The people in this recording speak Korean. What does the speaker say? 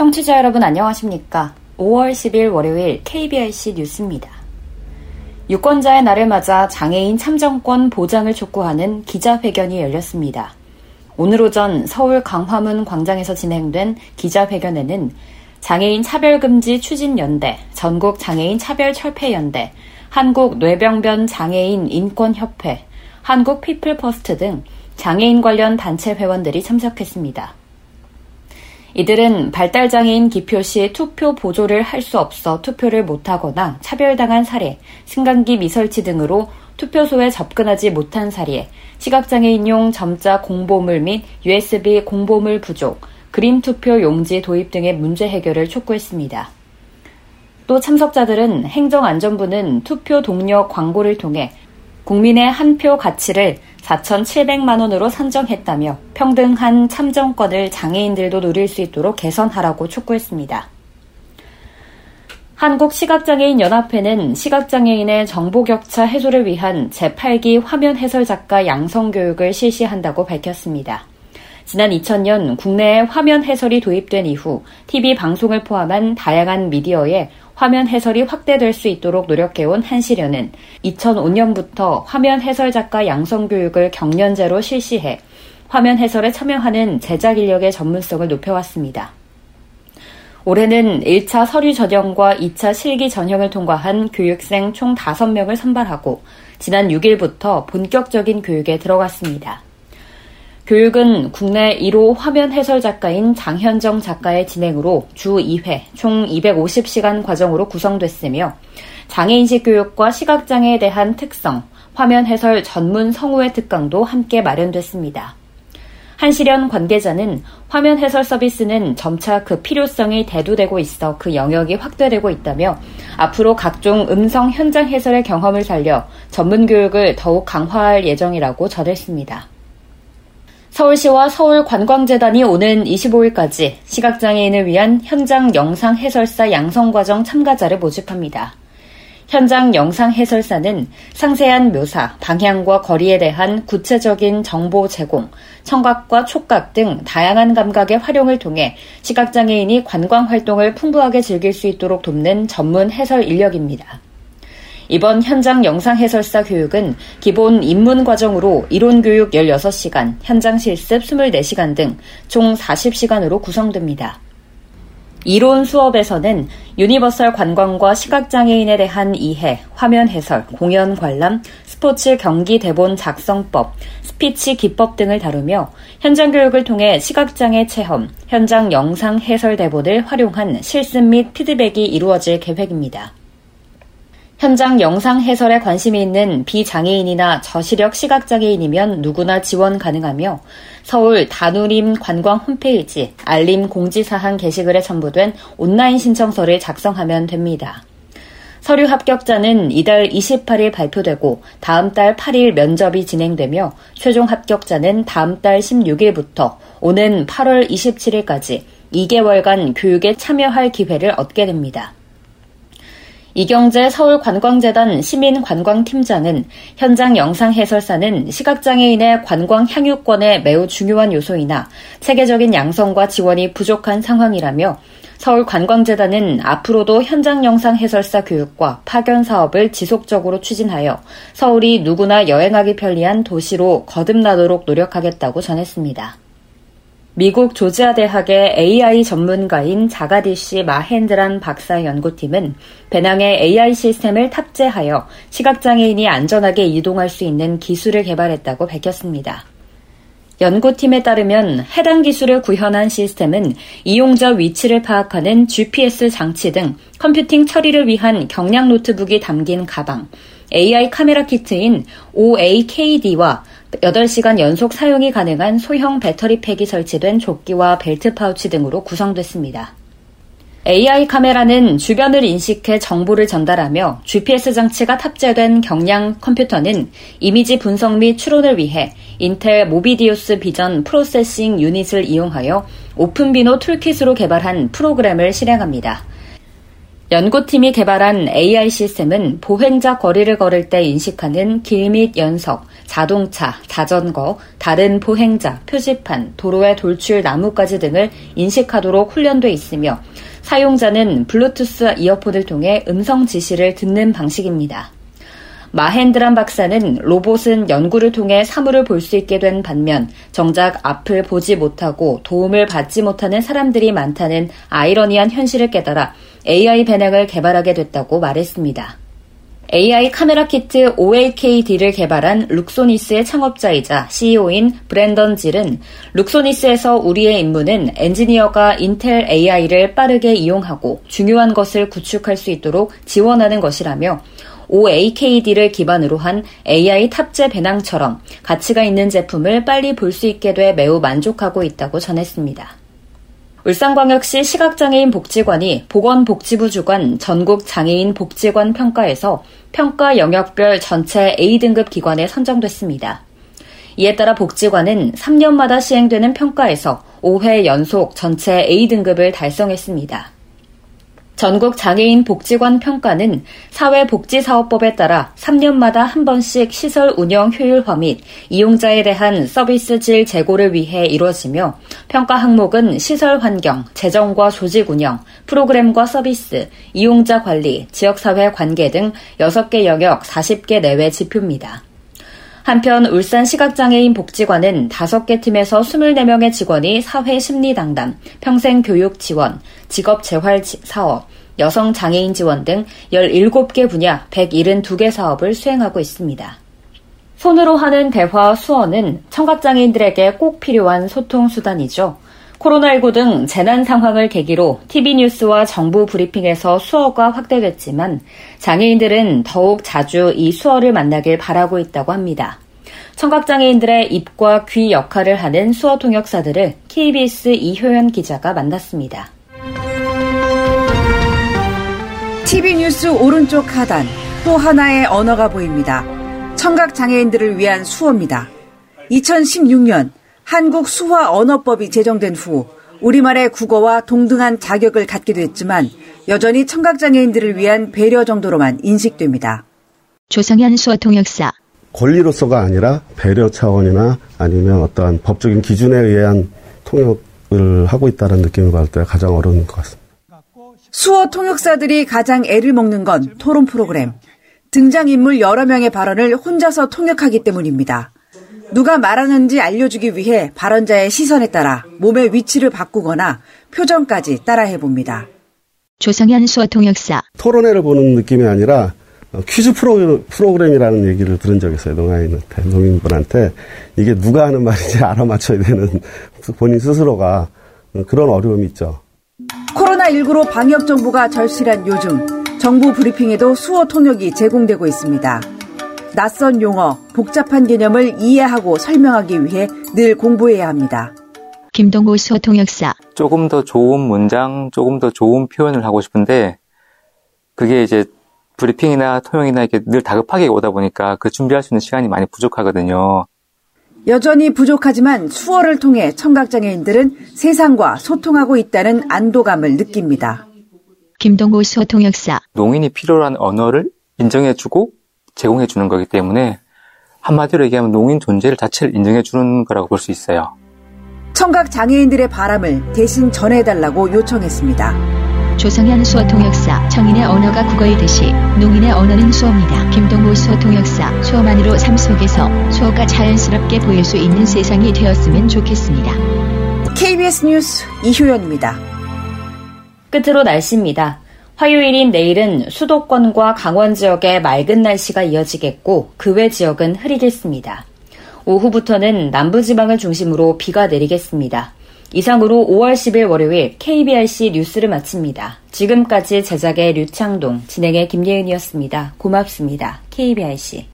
청취자 여러분 안녕하십니까? 5월 10일 월요일 KBIC 뉴스입니다. 유권자의 날을 맞아 장애인 참정권 보장을 촉구하는 기자회견이 열렸습니다. 오늘 오전 서울 광화문 광장에서 진행된 기자회견에는 장애인 차별금지 추진연대, 전국 장애인 차별철폐연대, 한국 뇌병변 장애인 인권협회, 한국 피플퍼스트 등 장애인 관련 단체 회원들이 참석했습니다. 이들은 발달장애인 기표 시 투표 보조를 할 수 없어 투표를 못하거나 차별당한 사례, 승강기 미설치 등으로 투표소에 접근하지 못한 사례, 시각장애인용 점자 공보물 및 USB 공보물 부족, 그림 투표 용지 도입 등의 문제 해결을 촉구했습니다. 또 참석자들은 행정안전부는 투표 동력 광고를 통해 국민의 한 표 가치를 4,700만 원으로 산정했다며 평등한 참정권을 장애인들도 누릴 수 있도록 개선하라고 촉구했습니다. 한국시각장애인연합회는 시각장애인의 정보격차 해소를 위한 제8기 화면 해설 작가 양성교육을 실시한다고 밝혔습니다. 지난 2000년 국내에 화면 해설이 도입된 이후 TV 방송을 포함한 다양한 미디어에 화면 해설이 확대될 수 있도록 노력해온 한시련은 2005년부터 화면 해설 작가 양성 교육을 경년제로 실시해 화면 해설에 참여하는 제작 인력의 전문성을 높여왔습니다. 올해는 1차 서류 전형과 2차 실기 전형을 통과한 교육생 총 5명을 선발하고 지난 6일부터 본격적인 교육에 들어갔습니다. 교육은 국내 1호 화면 해설 작가인 장현정 작가의 진행으로 주 2회 총 250시간 과정으로 구성됐으며 장애인식 교육과 시각장애에 대한 특성, 화면 해설 전문 성우의 특강도 함께 마련됐습니다. 한시련 관계자는 화면 해설 서비스는 점차 그 필요성이 대두되고 있어 그 영역이 확대되고 있다며 앞으로 각종 음성 현장 해설의 경험을 살려 전문 교육을 더욱 강화할 예정이라고 전했습니다. 서울시와 서울관광재단이 오는 25일까지 시각장애인을 위한 현장 영상 해설사 양성과정 참가자를 모집합니다. 현장 영상 해설사는 상세한 묘사, 방향과 거리에 대한 구체적인 정보 제공, 청각과 촉각 등 다양한 감각의 활용을 통해 시각장애인이 관광 활동을 풍부하게 즐길 수 있도록 돕는 전문 해설 인력입니다. 이번 현장 영상 해설사 교육은 기본 입문 과정으로 이론 교육 16시간, 현장 실습 24시간 등 총 40시간으로 구성됩니다. 이론 수업에서는 universal 관광과 시각장애인에 대한 이해, 화면 해설, 공연 관람, 스포츠 경기 대본 작성법, 스피치 기법 등을 다루며 현장 교육을 통해 시각장애 체험, 현장 영상 해설 대본을 활용한 실습 및 피드백이 이루어질 계획입니다. 현장 영상 해설에 관심이 있는 비장애인이나 저시력 시각장애인이면 누구나 지원 가능하며 서울 다누림 관광 홈페이지 알림 공지사항 게시글에 첨부된 온라인 신청서를 작성하면 됩니다. 서류 합격자는 이달 28일 발표되고 다음 달 8일 면접이 진행되며 최종 합격자는 다음 달 16일부터 오는 8월 27일까지 2개월간 교육에 참여할 기회를 얻게 됩니다. 이경재 서울관광재단 시민관광팀장은 현장 영상 해설사는 시각장애인의 관광 향유권에 매우 중요한 요소이나 체계적인 양성과 지원이 부족한 상황이라며 서울관광재단은 앞으로도 현장 영상 해설사 교육과 파견 사업을 지속적으로 추진하여 서울이 누구나 여행하기 편리한 도시로 거듭나도록 노력하겠다고 전했습니다. 미국 조지아 대학의 AI 전문가인 자가디시 마헨드란 박사 연구팀은 배낭에 AI 시스템을 탑재하여 시각장애인이 안전하게 이동할 수 있는 기술을 개발했다고 밝혔습니다. 연구팀에 따르면 해당 기술을 구현한 시스템은 이용자 위치를 파악하는 GPS 장치 등 컴퓨팅 처리를 위한 경량 노트북이 담긴 가방, AI 카메라 키트인 OAK-D와 8시간 연속 사용이 가능한 소형 배터리 팩이 설치된 조끼와 벨트 파우치 등으로 구성됐습니다. AI 카메라는 주변을 인식해 정보를 전달하며 GPS 장치가 탑재된 경량 컴퓨터는 이미지 분석 및 추론을 위해 Intel Movidius vision processing unit을 이용하여 OpenVINO toolkit으로 개발한 프로그램을 실행합니다. 연구팀이 개발한 AI 시스템은 보행자 거리를 걸을 때 인식하는 길 및 연석, 자동차, 자전거, 다른 보행자, 표지판, 도로의 돌출 나무까지 등을 인식하도록 훈련돼 있으며 사용자는 블루투스 이어폰을 통해 음성 지시를 듣는 방식입니다. 마헨드란 박사는 로봇은 연구를 통해 사물을 볼 수 있게 된 반면 정작 앞을 보지 못하고 도움을 받지 못하는 사람들이 많다는 아이러니한 현실을 깨달아 AI 배낭을 개발하게 됐다고 말했습니다. AI 카메라 키트 OLKD를 개발한 룩소니스의 창업자이자 CEO인 브랜던 질은 룩소니스에서 우리의 임무는 엔지니어가 인텔 AI를 빠르게 이용하고 중요한 것을 구축할 수 있도록 지원하는 것이라며 OAKD를 기반으로 한 AI 탑재 배낭처럼 가치가 있는 제품을 빨리 볼 수 있게 돼 매우 만족하고 있다고 전했습니다. 울산광역시 시각장애인 복지관이 보건복지부 주관 전국 장애인 복지관 평가에서 평가 영역별 전체 A등급 기관에 선정됐습니다. 이에 따라 복지관은 3년마다 시행되는 평가에서 5회 연속 전체 A등급을 달성했습니다. 전국 장애인 복지관 평가는 사회복지사업법에 따라 3년마다 한 번씩 시설 운영 효율화 및 이용자에 대한 서비스 질 제고를 위해 이루어지며 평가 항목은 시설 환경, 재정과 조직 운영, 프로그램과 서비스, 이용자 관리, 지역사회 관계 등 6개 영역 40개 내외 지표입니다. 한편 울산 시각장애인 복지관은 5개 팀에서 24명의 직원이 사회 심리당담, 평생 교육 지원, 직업 재활 사업, 여성 장애인 지원 등 17개 분야 172개 사업을 수행하고 있습니다. 손으로 하는 대화 수어는 청각장애인들에게 꼭 필요한 소통수단이죠. 코로나19 등 재난 상황을 계기로 TV뉴스와 정부 브리핑에서 수어가 확대됐지만 장애인들은 더욱 자주 이 수어를 만나길 바라고 있다고 합니다. 청각장애인들의 입과 귀 역할을 하는 수어 통역사들을 KBS 이효연 기자가 만났습니다. TV 뉴스 오른쪽 하단 또 하나의 언어가 보입니다. 청각 장애인들을 위한 수어입니다. 2016년 한국 수화 언어법이 제정된 후 우리말의 국어와 동등한 자격을 갖게 됐지만 여전히 청각 장애인들을 위한 배려 정도로만 인식됩니다. 조성현 수어 통역사 권리로서가 아니라 배려 차원이나 아니면 어떠한 법적인 기준에 의한 통역을 하고 있다는 느낌을 받을 때 가장 어려운 것 같습니다. 수어 통역사들이 가장 애를 먹는 건 토론 프로그램. 등장인물 여러 명의 발언을 혼자서 통역하기 때문입니다. 누가 말하는지 알려주기 위해 발언자의 시선에 따라 몸의 위치를 바꾸거나 표정까지 따라해 봅니다. 조성현 수어 통역사. 토론회를 보는 느낌이 아니라 퀴즈 프로, 프로그램이라는 얘기를 들은 적이 있어요. 농아인한테, 농민분한테. 이게 누가 하는 말인지 알아맞혀야 되는 본인 스스로가 그런 어려움이 있죠. 코로나19로 방역 정보가 절실한 요즘 정부 브리핑에도 수어 통역이 제공되고 있습니다. 낯선 용어, 복잡한 개념을 이해하고 설명하기 위해 늘 공부해야 합니다. 김동호 수어 통역사. 조금 더 좋은 문장, 조금 더 좋은 표현을 하고 싶은데 그게 이제 브리핑이나 통역이나 이렇게 늘 다급하게 오다 보니까 그 준비할 수 있는 시간이 많이 부족하거든요. 여전히 부족하지만 수어를 통해 청각장애인들은 세상과 소통하고 있다는 안도감을 느낍니다. 김동호 수어 통역사. 농인이 필요로 한 언어를 인정해주고 제공해 주는 거기 때문에 한마디로 얘기하면 농인 존재를 자체를 인정해 주는 거라고 볼 수 있어요. 청각 장애인들의 바람을 대신 전해달라고 요청했습니다. 조성현 수어 통역사, 청인의 언어가 국어이듯이 농인의 언어는 수어입니다. 김동호 수어 통역사, 수어만으로 삶 속에서 수어가 자연스럽게 보일 수 있는 세상이 되었으면 좋겠습니다. KBS 뉴스 이효연입니다. 끝으로 날씨입니다. 화요일인 내일은 수도권과 강원 지역에 맑은 날씨가 이어지겠고 그 외 지역은 흐리겠습니다. 오후부터는 남부지방을 중심으로 비가 내리겠습니다. 이상으로 5월 10일 월요일 KBRC 뉴스를 마칩니다. 지금까지 제작의 류창동, 진행의 김예은이었습니다. 고맙습니다. KBRC.